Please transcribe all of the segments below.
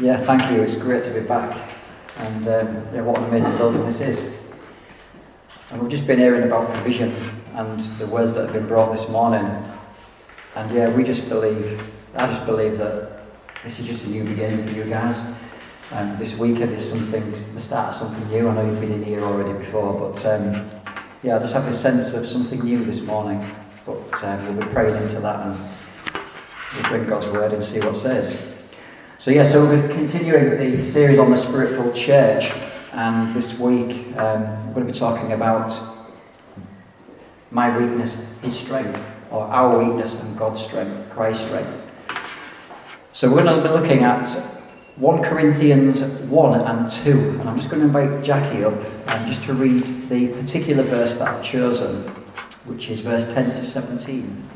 Yeah, thank you. It's great to be back. And um, yeah, what an amazing building this is. And we've just been hearing about provision and the words that have been brought this morning. And yeah, we just believe, I just believe that this is just a new beginning for you guys. And um, this weekend is something, the start of something new. I know you've been in here already before, but um, yeah, I just have a sense of something new this morning. But um, we'll be praying into that and we'll bring God's word and see what it says. So, yeah, so we're continuing the series on the spiritual church, and this week um, we're going to be talking about my weakness, His strength, or our weakness and God's strength, Christ's strength. So, we're going to be looking at 1 Corinthians 1 and 2, and I'm just going to invite Jackie up um, just to read the particular verse that I've chosen, which is verse 10 to 17.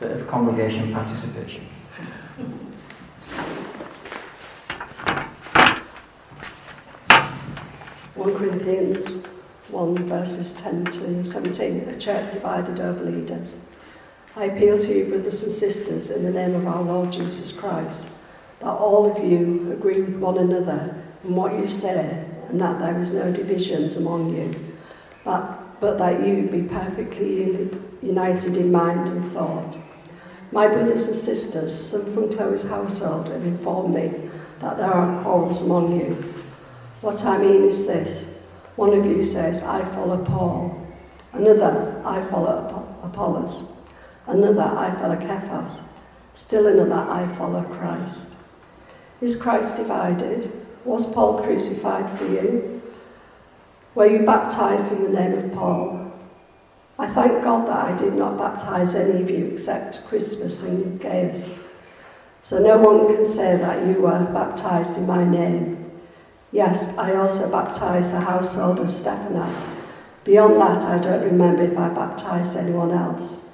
Bit of congregation participation. 1 Corinthians 1 verses 10 to 17, a church divided over leaders. I appeal to you, brothers and sisters, in the name of our Lord Jesus Christ, that all of you agree with one another in what you say, and that there is no divisions among you, but, but that you be perfectly united in mind and thought. My brothers and sisters, some from Chloe's household have informed me that there are quarrels among you. What I mean is this one of you says, I follow Paul, another, I follow Apollos, another, I follow Cephas, still another, I follow Christ. Is Christ divided? Was Paul crucified for you? Were you baptized in the name of Paul? I thank God that I did not baptize any of you except Crispus and Gaius. So no one can say that you were baptized in my name. Yes, I also baptized the household of Stephanas. Beyond that, I don't remember if I baptized anyone else.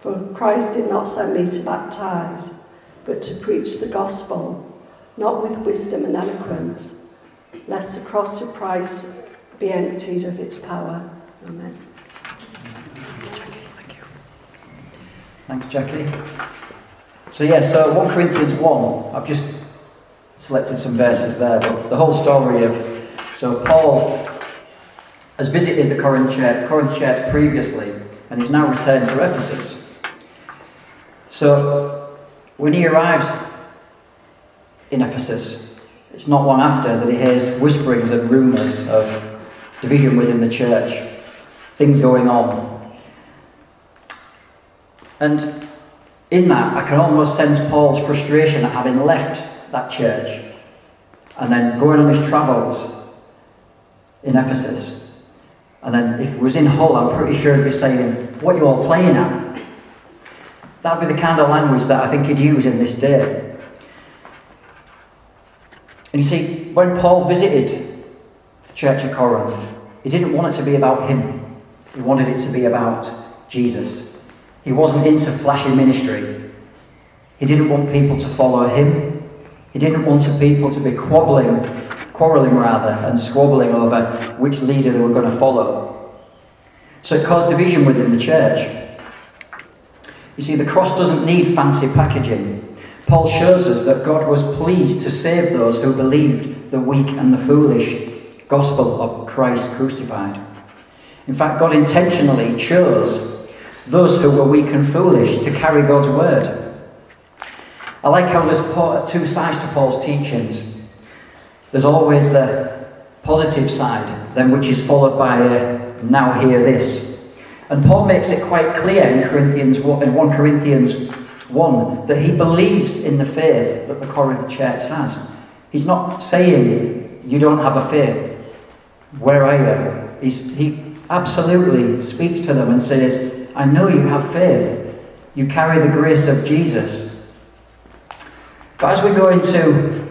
For Christ did not send me to baptize, but to preach the gospel, not with wisdom and eloquence, lest the cross of Christ be emptied of its power. Amen. Thanks, Jackie. So, yeah, so uh, 1 Corinthians 1, I've just selected some verses there, but the whole story of. So, Paul has visited the Corinth church, Corinth church previously, and he's now returned to Ephesus. So, when he arrives in Ephesus, it's not long after that he hears whisperings and rumours of division within the church, things going on, and in that, I can almost sense Paul's frustration at having left that church and then going on his travels in Ephesus. And then if it was in Hull, I'm pretty sure he'd be saying, What are you all playing at? That'd be the kind of language that I think he'd use in this day. And you see, when Paul visited the church of Corinth, he didn't want it to be about him, he wanted it to be about Jesus. He wasn't into flashy ministry. He didn't want people to follow him. He didn't want people to be quarreling, quarreling rather, and squabbling over which leader they were going to follow. So it caused division within the church. You see, the cross doesn't need fancy packaging. Paul shows us that God was pleased to save those who believed the weak and the foolish gospel of Christ crucified. In fact, God intentionally chose those who were weak and foolish to carry God's word. I like how there's two sides to Paul's teachings. There's always the positive side, then which is followed by a now hear this. And Paul makes it quite clear in Corinthians in 1 Corinthians 1 that he believes in the faith that the Corinth church has. He's not saying you don't have a faith. Where are you? He's, he absolutely speaks to them and says, I know you have faith. You carry the grace of Jesus. But as we go into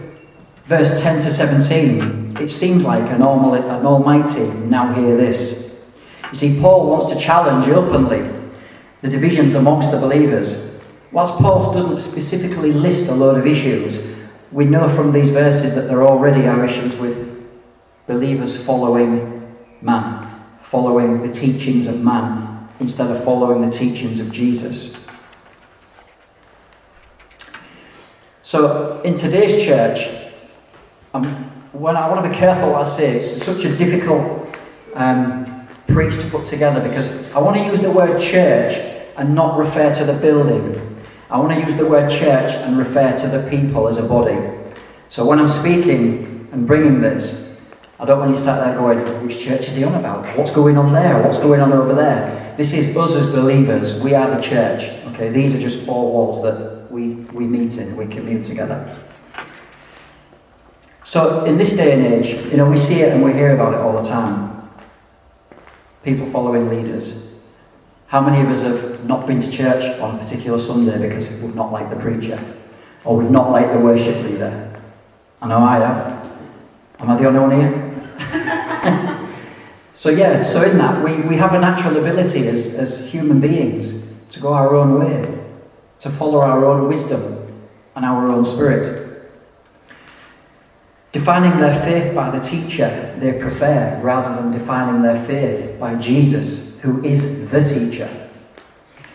verse 10 to 17, it seems like an, an almighty now hear this. You see, Paul wants to challenge openly the divisions amongst the believers. Whilst Paul doesn't specifically list a load of issues, we know from these verses that there already are issues with believers following man, following the teachings of man, instead of following the teachings of Jesus. So, in today's church, um, when I want to be careful what I say, it's such a difficult um, preach to put together because I want to use the word church and not refer to the building. I want to use the word church and refer to the people as a body. So when I'm speaking and bringing this, I don't want you sat there going, which church is he on about? What's going on there? What's going on over there? This is us as believers. We are the church. Okay, these are just four walls that we, we meet in, we commune together. So in this day and age, you know, we see it and we hear about it all the time. People following leaders. How many of us have not been to church on a particular Sunday because we've not liked the preacher? Or we've not liked the worship leader? I know I have. Am I the only one here? so yeah, so in that, we, we have a natural ability as, as human beings to go our own way, to follow our own wisdom and our own spirit defining their faith by the teacher they prefer rather than defining their faith by Jesus, who is the teacher.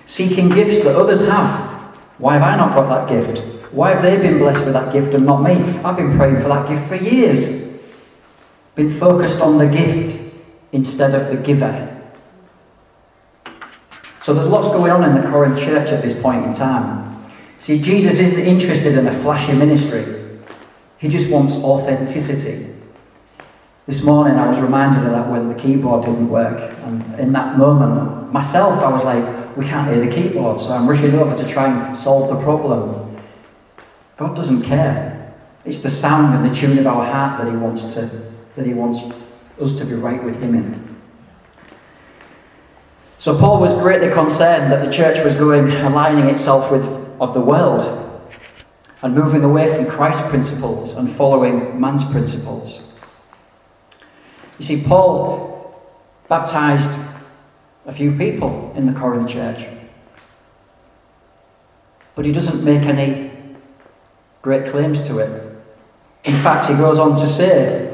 Seeking gifts that others have. Why have I not got that gift? Why have they been blessed with that gift and not me? I've been praying for that gift for years. Been focused on the gift instead of the giver. So there's lots going on in the Corinth church at this point in time. See, Jesus isn't interested in a flashy ministry. He just wants authenticity. This morning I was reminded of that when the keyboard didn't work. And in that moment, myself, I was like, we can't hear the keyboard, so I'm rushing over to try and solve the problem. God doesn't care. It's the sound and the tune of our heart that He wants to that He wants us to be right with Him in. So Paul was greatly concerned that the church was going aligning itself with of the world and moving away from Christ's principles and following man's principles. You see, Paul baptized a few people in the Corinth church, but he doesn't make any great claims to it. In fact, he goes on to say,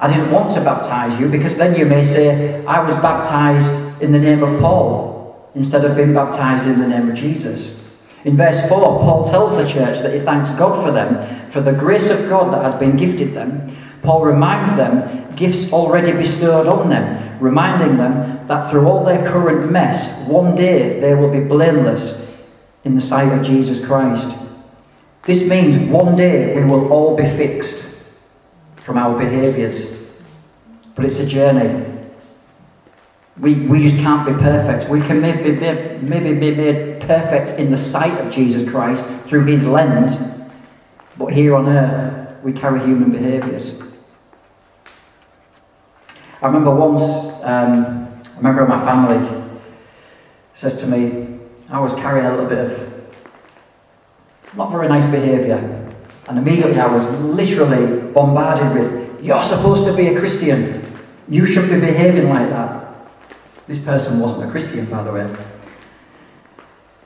I didn't want to baptize you because then you may say, I was baptized in the name of Paul instead of being baptized in the name of Jesus. In verse 4, Paul tells the church that he thanks God for them, for the grace of God that has been gifted them. Paul reminds them gifts already bestowed on them, reminding them that through all their current mess, one day they will be blameless in the sight of Jesus Christ. This means one day we will all be fixed from our behaviours. But it's a journey. We, we just can't be perfect. We can maybe, maybe be made perfect in the sight of Jesus Christ through his lens, but here on earth we carry human behaviours. I remember once, um, a member of my family says to me, I was carrying a little bit of not very nice behaviour, and immediately I was literally bombarded with, You're supposed to be a Christian. You shouldn't be behaving like that. This person wasn't a Christian, by the way.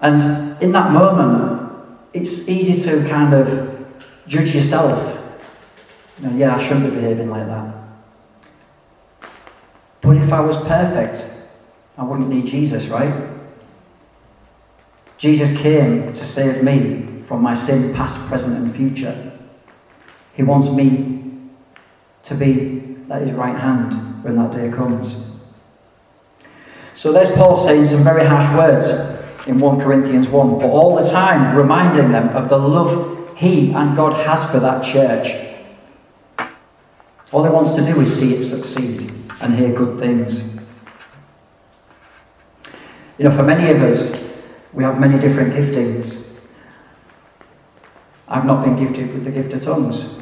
And in that moment, it's easy to kind of judge yourself. You know, yeah, I shouldn't be behaving like that. But if I was perfect, I wouldn't need Jesus, right? Jesus came to save me from my sin, past, present, and future. He wants me to be at his right hand when that day comes. So there's Paul saying some very harsh words in 1 Corinthians 1, but all the time reminding them of the love he and God has for that church. All he wants to do is see it succeed and hear good things. You know, for many of us, we have many different giftings. I've not been gifted with the gift of tongues.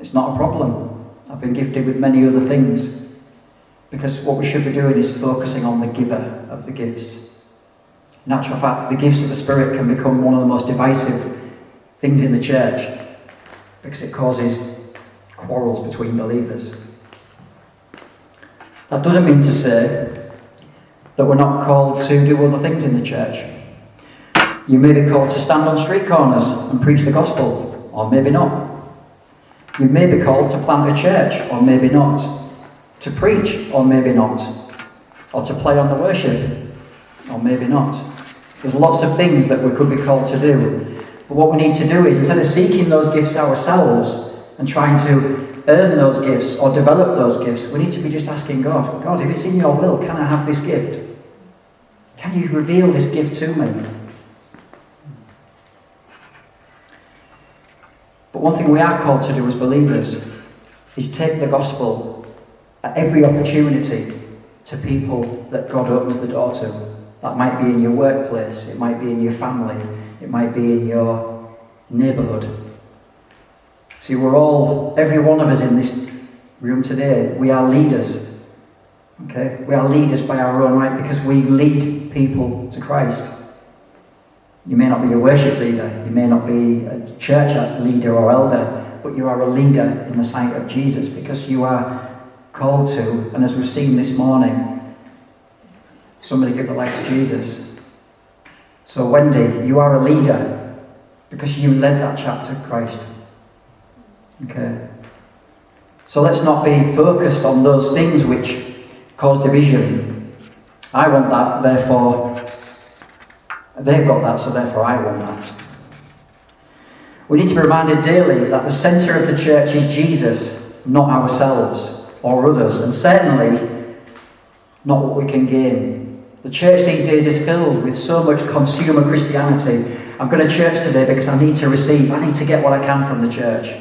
It's not a problem. I've been gifted with many other things. Because what we should be doing is focusing on the giver of the gifts. In actual fact, the gifts of the Spirit can become one of the most divisive things in the church because it causes quarrels between believers. That doesn't mean to say that we're not called to do other things in the church. You may be called to stand on street corners and preach the gospel, or maybe not. You may be called to plant a church, or maybe not to preach, or maybe not, or to play on the worship, or maybe not. There's lots of things that we could be called to do. But what we need to do is, instead of seeking those gifts ourselves and trying to earn those gifts or develop those gifts, we need to be just asking God, God, if it's in your will, can I have this gift? Can you reveal this gift to me? But one thing we are called to do as believers is take the gospel at every opportunity to people that God opens the door to. That might be in your workplace, it might be in your family, it might be in your neighbourhood. See, we're all, every one of us in this room today, we are leaders. Okay? We are leaders by our own right because we lead people to Christ. You may not be a worship leader, you may not be a church leader or elder, but you are a leader in the sight of Jesus because you are called to, and as we've seen this morning, somebody give their life to Jesus. So, Wendy, you are a leader because you led that chap to Christ. Okay? So, let's not be focused on those things which cause division. I want that, therefore, they've got that, so therefore I want that. We need to be reminded daily that the centre of the church is Jesus, not ourselves or others, and certainly not what we can gain. The church these days is filled with so much consumer Christianity. I'm going to church today because I need to receive, I need to get what I can from the church.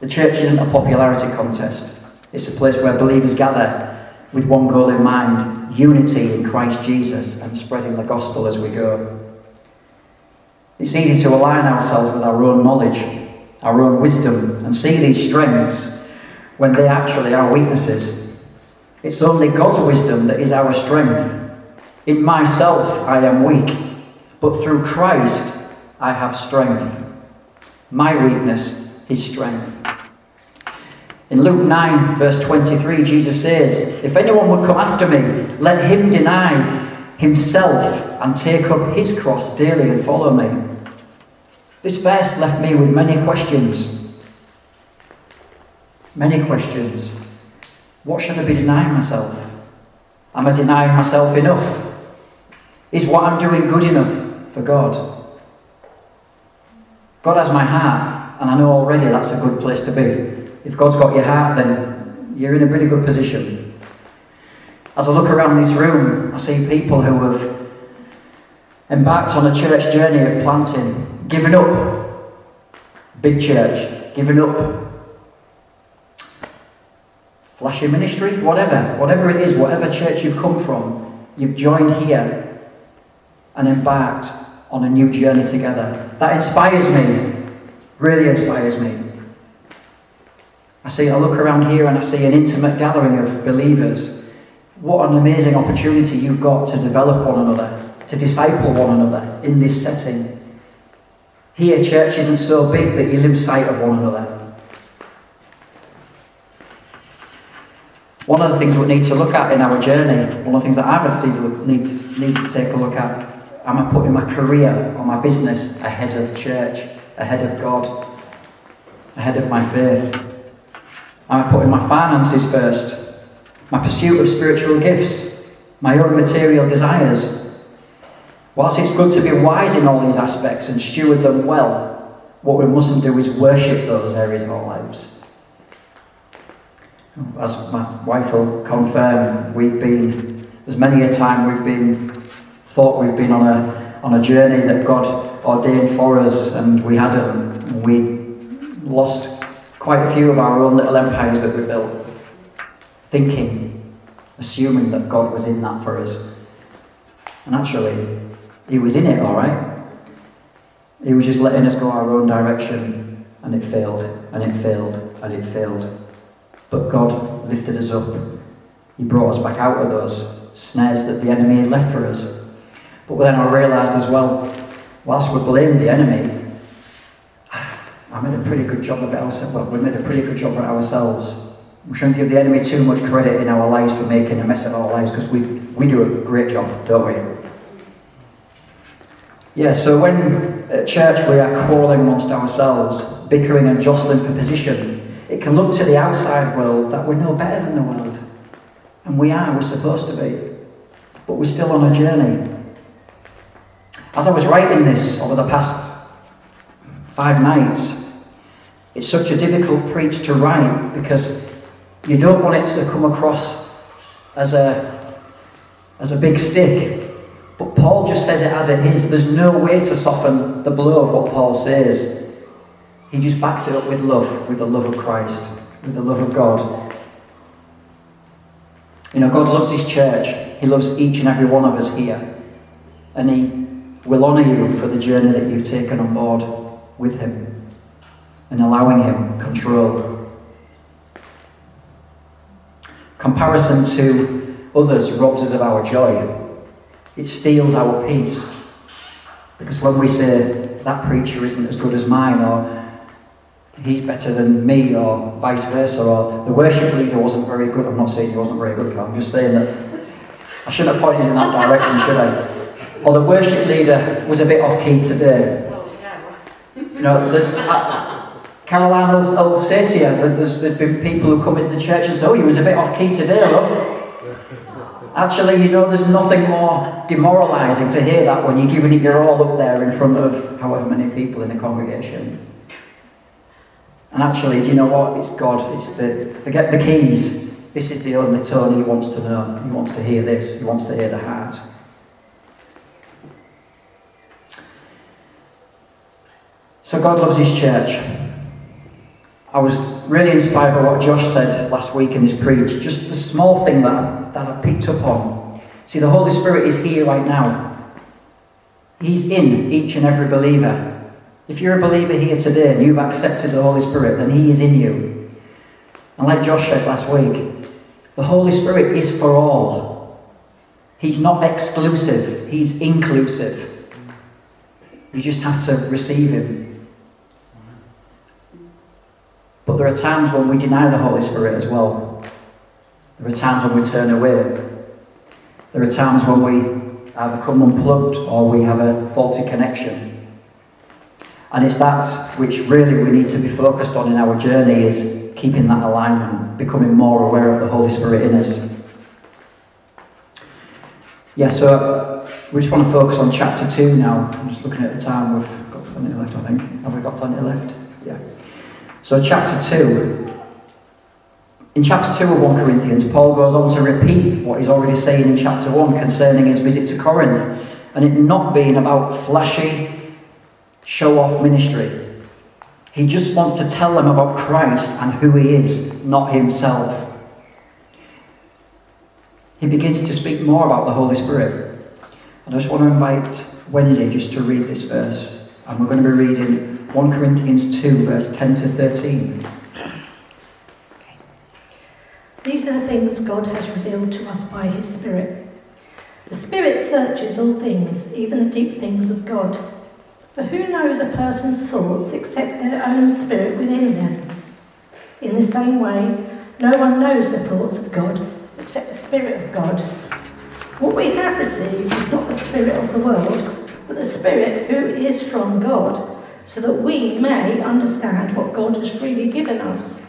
The church isn't a popularity contest, it's a place where believers gather with one goal in mind unity in Christ Jesus and spreading the gospel as we go. It's easy to align ourselves with our own knowledge, our own wisdom, and see these strengths when they actually are weaknesses. It's only God's wisdom that is our strength. In myself I am weak, but through Christ I have strength. My weakness is strength. In Luke 9, verse 23, Jesus says, If anyone would come after me, let him deny himself and take up his cross daily and follow me. This verse left me with many questions. Many questions. What should I be denying myself? Am I denying myself enough? Is what I'm doing good enough for God? God has my heart, and I know already that's a good place to be. If God's got your heart, then you're in a pretty good position. As I look around this room, I see people who have embarked on a church journey of planting, given up big church, given up flashy ministry, whatever, whatever it is, whatever church you've come from, you've joined here and embarked on a new journey together. That inspires me, really inspires me. I see, I look around here and I see an intimate gathering of believers. What an amazing opportunity you've got to develop one another, to disciple one another in this setting. Here, church isn't so big that you lose sight of one another. One of the things we need to look at in our journey, one of the things that I've had to need, need to take a look at, am I putting my career or my business ahead of church, ahead of God, ahead of my faith? Am I putting my finances first? My pursuit of spiritual gifts? My own material desires? Whilst it's good to be wise in all these aspects and steward them well, what we mustn't do is worship those areas of our lives. As my wife will confirm, we've been, there's many a time we've been, thought we've been on a, on a journey that God ordained for us and we hadn't. We lost quite a few of our own little empires that we built, thinking, assuming that God was in that for us. And actually, He was in it, all right. He was just letting us go our own direction, and it failed, and it failed, and it failed. But God lifted us up. He brought us back out of those snares that the enemy had left for us. But then I realised as well, whilst we blame the enemy, I made a pretty good job of it ourselves. Well, we made a pretty good job of it ourselves. We shouldn't give the enemy too much credit in our lives for making a mess of our lives because we, we do a great job, don't we? Yeah, so when at church we are quarrelling amongst ourselves, bickering and jostling for position, it can look to the outside world that we're no better than the world. And we are, we're supposed to be. But we're still on a journey. As I was writing this over the past five nights, it's such a difficult preach to write because you don't want it to come across as a, as a big stick. But Paul just says it as it is. There's no way to soften the blow of what Paul says. He just backs it up with love, with the love of Christ, with the love of God. You know, God loves His church. He loves each and every one of us here. And He will honour you for the journey that you've taken on board with Him and allowing Him control. Comparison to others robs us of our joy. It steals our peace. Because when we say, that preacher isn't as good as mine, or he's better than me, or vice versa, or the worship leader wasn't very good, I'm not saying he wasn't very good, I'm just saying that I shouldn't have pointed in that direction, should I? Or the worship leader was a bit off key today. You know, there's. Uh, Will say to you that there's, there's been people who come into the church and say, Oh, he was a bit off key today, love. Actually, you know, there's nothing more demoralising to hear that when you're giving it your all up there in front of however many people in the congregation. And actually, do you know what? It's God. It's the forget the keys. This is the only tone He wants to know. He wants to hear this. He wants to hear the heart. So God loves His church. I was really inspired by what Josh said last week in his preach. Just the small thing that, that I picked up on. See, the Holy Spirit is here right now. He's in each and every believer. If you're a believer here today and you've accepted the Holy Spirit, then He is in you. And like Josh said last week, the Holy Spirit is for all. He's not exclusive, He's inclusive. You just have to receive Him. But there are times when we deny the Holy Spirit as well. There are times when we turn away. There are times when we either come unplugged or we have a faulty connection. And it's that which really we need to be focused on in our journey is keeping that alignment, becoming more aware of the Holy Spirit in us. Yeah, so we just want to focus on chapter 2 now. I'm just looking at the time, we've got plenty left, I think. Have we got plenty left? Yeah. So, chapter 2. In chapter 2 of 1 Corinthians, Paul goes on to repeat what he's already saying in chapter 1 concerning his visit to Corinth and it not being about flashy, show off ministry. He just wants to tell them about Christ and who he is, not himself. He begins to speak more about the Holy Spirit. And I just want to invite Wendy just to read this verse. And we're going to be reading 1 Corinthians 2, verse 10 to 13. These are the things God has revealed to us by His Spirit. The Spirit searches all things, even the deep things of God. For who knows a person's thoughts except their own spirit within them? In the same way, no one knows the thoughts of God except the Spirit of God. What we have received is not the Spirit of the world, but the Spirit who is from God so that we may understand what God has freely given us.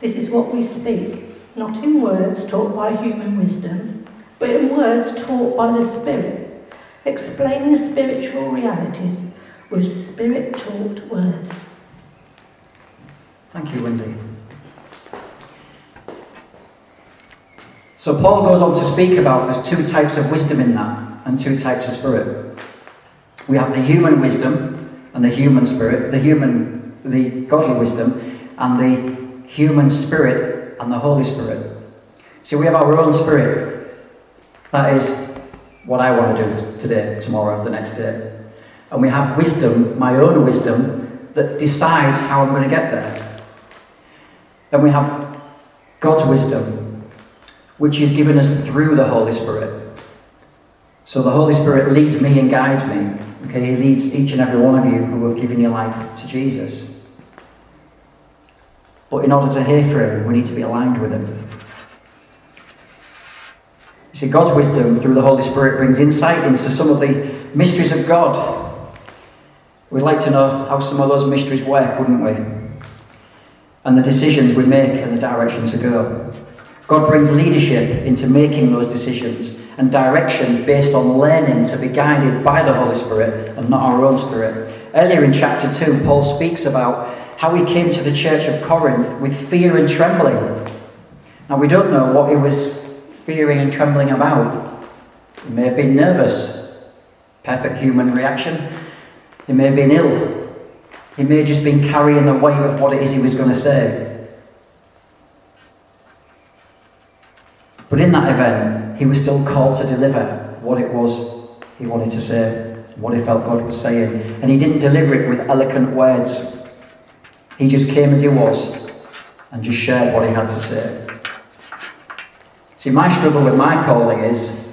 This is what we speak, not in words taught by human wisdom, but in words taught by the Spirit, explaining spiritual realities with Spirit taught words. Thank you, Wendy. So, Paul goes on to speak about there's two types of wisdom in that and two types of spirit. We have the human wisdom, and the human spirit, the human, the godly wisdom, and the human spirit and the Holy Spirit. See, we have our own spirit. That is what I want to do today, tomorrow, the next day. And we have wisdom, my own wisdom, that decides how I'm going to get there. Then we have God's wisdom, which is given us through the Holy Spirit. So the Holy Spirit leads me and guides me Okay, he leads each and every one of you who have given your life to Jesus. But in order to hear from him, we need to be aligned with him. You see, God's wisdom through the Holy Spirit brings insight into some of the mysteries of God. We'd like to know how some of those mysteries work, wouldn't we? And the decisions we make and the direction to go. God brings leadership into making those decisions and direction based on learning to be guided by the Holy Spirit and not our own spirit. Earlier in chapter 2, Paul speaks about how he came to the church of Corinth with fear and trembling. Now, we don't know what he was fearing and trembling about. He may have been nervous, perfect human reaction. He may have been ill. He may have just been carrying the weight of what it is he was going to say. But in that event, he was still called to deliver what it was he wanted to say, what he felt God was saying. And he didn't deliver it with eloquent words. He just came as he was and just shared what he had to say. See, my struggle with my calling is,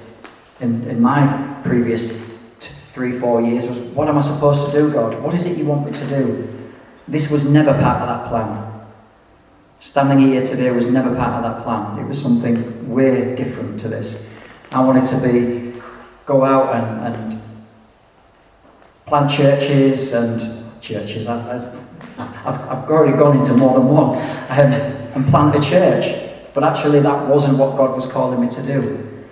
in, in my previous t- three, four years, was what am I supposed to do, God? What is it you want me to do? This was never part of that plan. Standing here today was never part of that plan. It was something way different to this. I wanted to be, go out and, and plant churches and churches. I've, I've already gone into more than one um, and plant a church. But actually, that wasn't what God was calling me to do.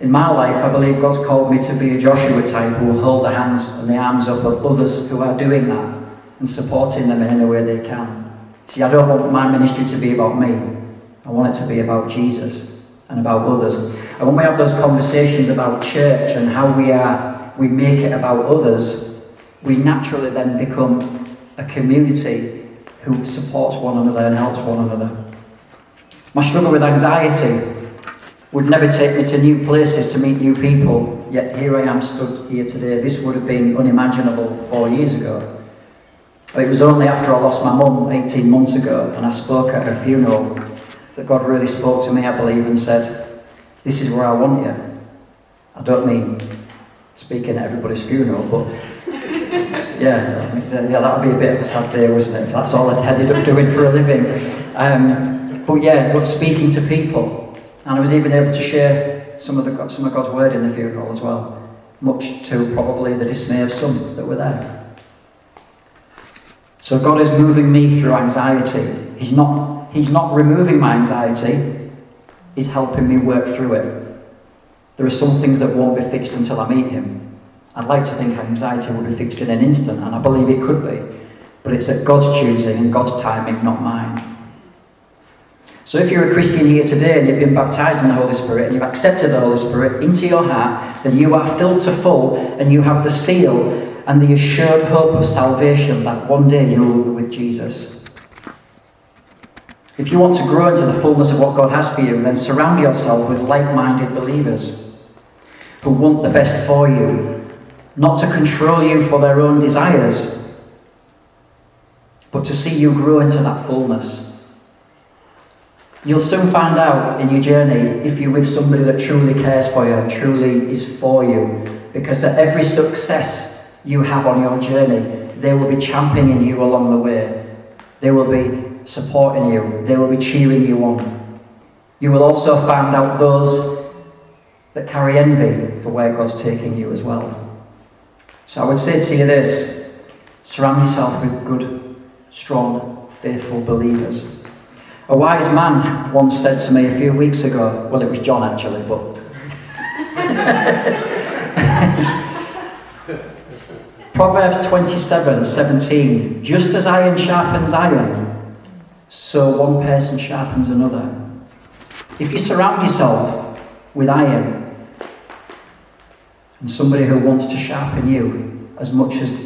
In my life, I believe God's called me to be a Joshua type who will hold the hands and the arms up of others who are doing that and supporting them in any way they can. See, I don't want my ministry to be about me. I want it to be about Jesus and about others. And when we have those conversations about church and how we are, we make it about others, we naturally then become a community who supports one another and helps one another. My struggle with anxiety would never take me to new places to meet new people, yet here I am stood here today. This would have been unimaginable four years ago. But it was only after I lost my mum 18 months ago and I spoke at her funeral that God really spoke to me, I believe, and said, This is where I want you. I don't mean speaking at everybody's funeral, but yeah, yeah, that would be a bit of a sad day, wasn't it, if that's all I'd ended up doing for a living. Um, but yeah, but speaking to people. And I was even able to share some of, the, some of God's word in the funeral as well, much to probably the dismay of some that were there. So God is moving me through anxiety. He's not, he's not removing my anxiety, He's helping me work through it. There are some things that won't be fixed until I meet Him. I'd like to think anxiety will be fixed in an instant, and I believe it could be. But it's at God's choosing and God's timing, not mine. So if you're a Christian here today and you've been baptized in the Holy Spirit and you've accepted the Holy Spirit into your heart, then you are filled to full and you have the seal and the assured hope of salvation that one day you will be with Jesus. If you want to grow into the fullness of what God has for you, then surround yourself with like minded believers who want the best for you, not to control you for their own desires, but to see you grow into that fullness. You'll soon find out in your journey if you're with somebody that truly cares for you truly is for you. Because at every success you have on your journey, they will be championing you along the way. They will be supporting you. They will be cheering you on. You will also find out those that carry envy for where God's taking you as well. So I would say to you this surround yourself with good, strong, faithful believers. A wise man once said to me a few weeks ago, well, it was John actually, but. Proverbs 27 17. Just as iron sharpens iron, so one person sharpens another. If you surround yourself with iron and somebody who wants to sharpen you as much as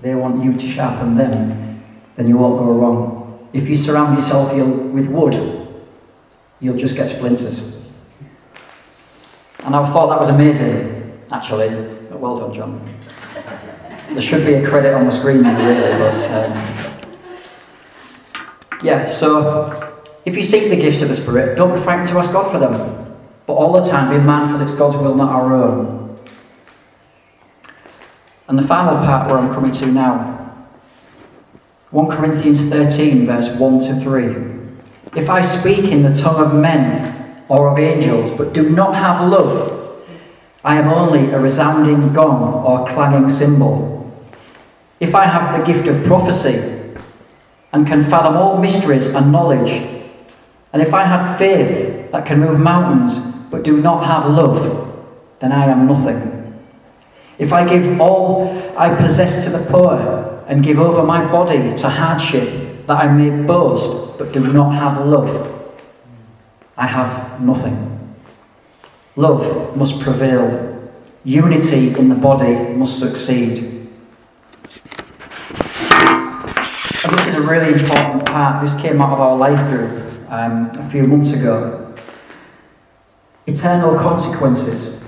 they want you to sharpen them, then you won't go wrong. If you surround yourself with wood, you'll just get splinters. And I thought that was amazing, actually. Well done, John. There should be a credit on the screen, really, but. Um, yeah, so if you seek the gifts of the Spirit, don't be frightened to ask God for them. But all the time, be mindful it's God's will, not our own. And the final part where I'm coming to now 1 Corinthians 13, verse 1 to 3. If I speak in the tongue of men or of angels, but do not have love, I am only a resounding gong or clanging cymbal. If I have the gift of prophecy and can fathom all mysteries and knowledge, and if I had faith that can move mountains, but do not have love, then I am nothing. If I give all I possess to the poor and give over my body to hardship that I may boast, but do not have love, I have nothing. Love must prevail. Unity in the body must succeed. And this is a really important part. This came out of our life group um, a few months ago. Eternal consequences.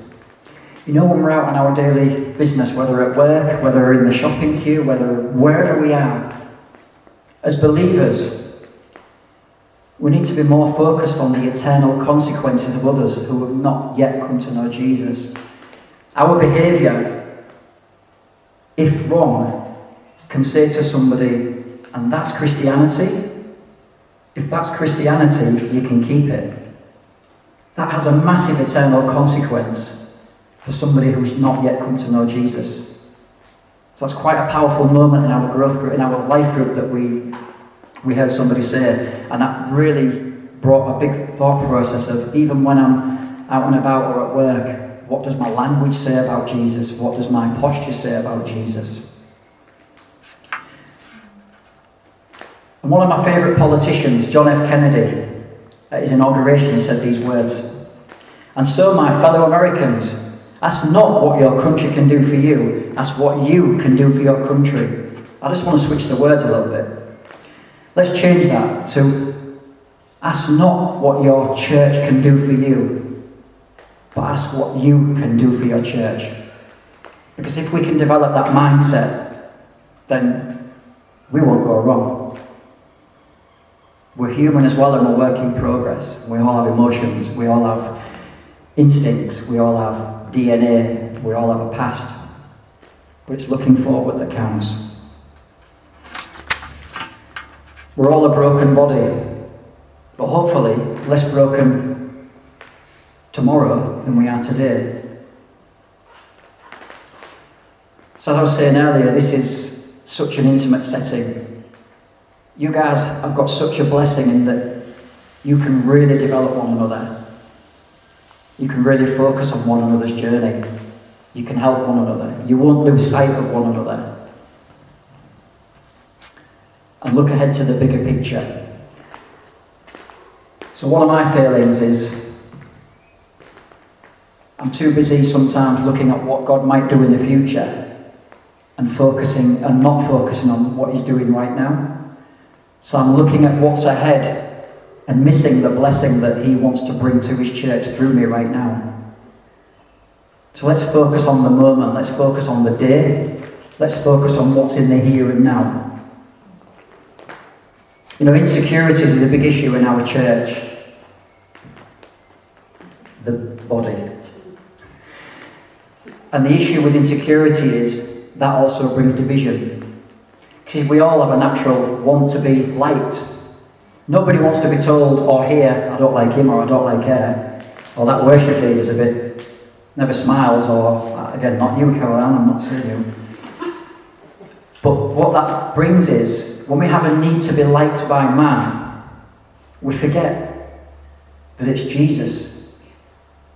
You know, when we're out on our daily business, whether at work, whether in the shopping queue, whether wherever we are, as believers, we need to be more focused on the eternal consequences of others who have not yet come to know Jesus. Our behaviour, if wrong, can say to somebody, and that's Christianity. If that's Christianity, you can keep it. That has a massive eternal consequence for somebody who's not yet come to know Jesus. So that's quite a powerful moment in our growth group, in our life group that we we heard somebody say, and that really brought a big thought process of even when I'm out and about or at work, what does my language say about Jesus? What does my posture say about Jesus? And one of my favourite politicians, John F. Kennedy, at his inauguration said these words And so, my fellow Americans, ask not what your country can do for you, ask what you can do for your country. I just want to switch the words a little bit. Let's change that to ask not what your church can do for you, but ask what you can do for your church. Because if we can develop that mindset, then we won't go wrong. We're human as well and we're work in progress. We all have emotions, we all have instincts, we all have DNA, we all have a past. But it's looking forward that counts. We're all a broken body, but hopefully less broken tomorrow than we are today. So, as I was saying earlier, this is such an intimate setting. You guys have got such a blessing in that you can really develop one another. You can really focus on one another's journey. You can help one another. You won't lose sight of one another and look ahead to the bigger picture. So, one of my failings is I'm too busy sometimes looking at what God might do in the future and focusing and not focusing on what He's doing right now. So, I'm looking at what's ahead and missing the blessing that He wants to bring to His church through me right now. So, let's focus on the moment, let's focus on the day, let's focus on what's in the here and now. You know, insecurities is a big issue in our church. The body. And the issue with insecurity is that also brings division. Because we all have a natural want to be liked. Nobody wants to be told oh, or hear, I don't like him or I don't like her. Or that worship leader's a bit, never smiles, or uh, again, not you, Caroline, I'm not saying you. But what that brings is when we have a need to be liked by man, we forget that it's Jesus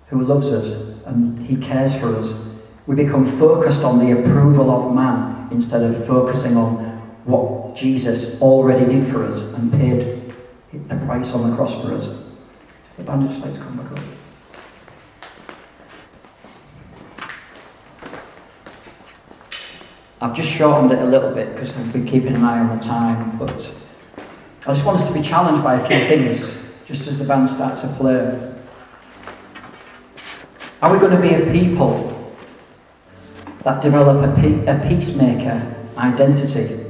who loves us and he cares for us. We become focused on the approval of man instead of focusing on what Jesus already did for us and paid the price on the cross for us. The bandage lights come back up. I've just shortened it a little bit because I've been keeping an eye on the time, but I just want us to be challenged by a few things just as the band starts to play. Are we going to be a people that develop a, pe- a peacemaker identity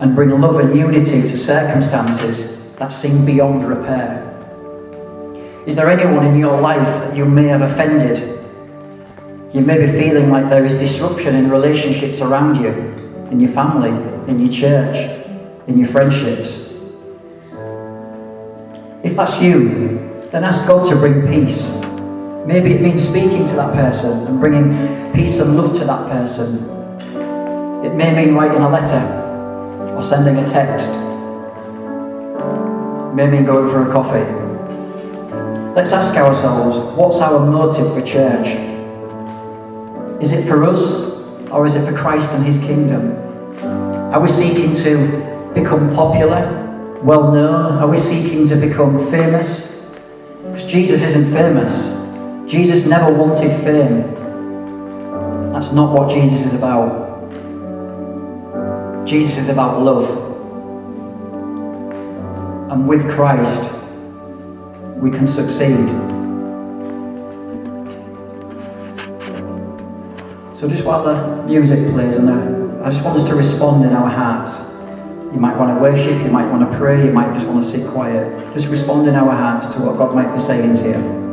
and bring love and unity to circumstances that seem beyond repair? Is there anyone in your life that you may have offended you may be feeling like there is disruption in relationships around you, in your family, in your church, in your friendships. If that's you, then ask God to bring peace. Maybe it means speaking to that person and bringing peace and love to that person. It may mean writing a letter or sending a text. It may mean going for a coffee. let's ask ourselves what's our motive for church? Is it for us or is it for Christ and his kingdom? Are we seeking to become popular, well known? Are we seeking to become famous? Because Jesus isn't famous. Jesus never wanted fame. That's not what Jesus is about. Jesus is about love. And with Christ, we can succeed. So just while the music plays, and I just want us to respond in our hearts. You might want to worship, you might want to pray, you might just want to sit quiet. Just respond in our hearts to what God might be saying to you.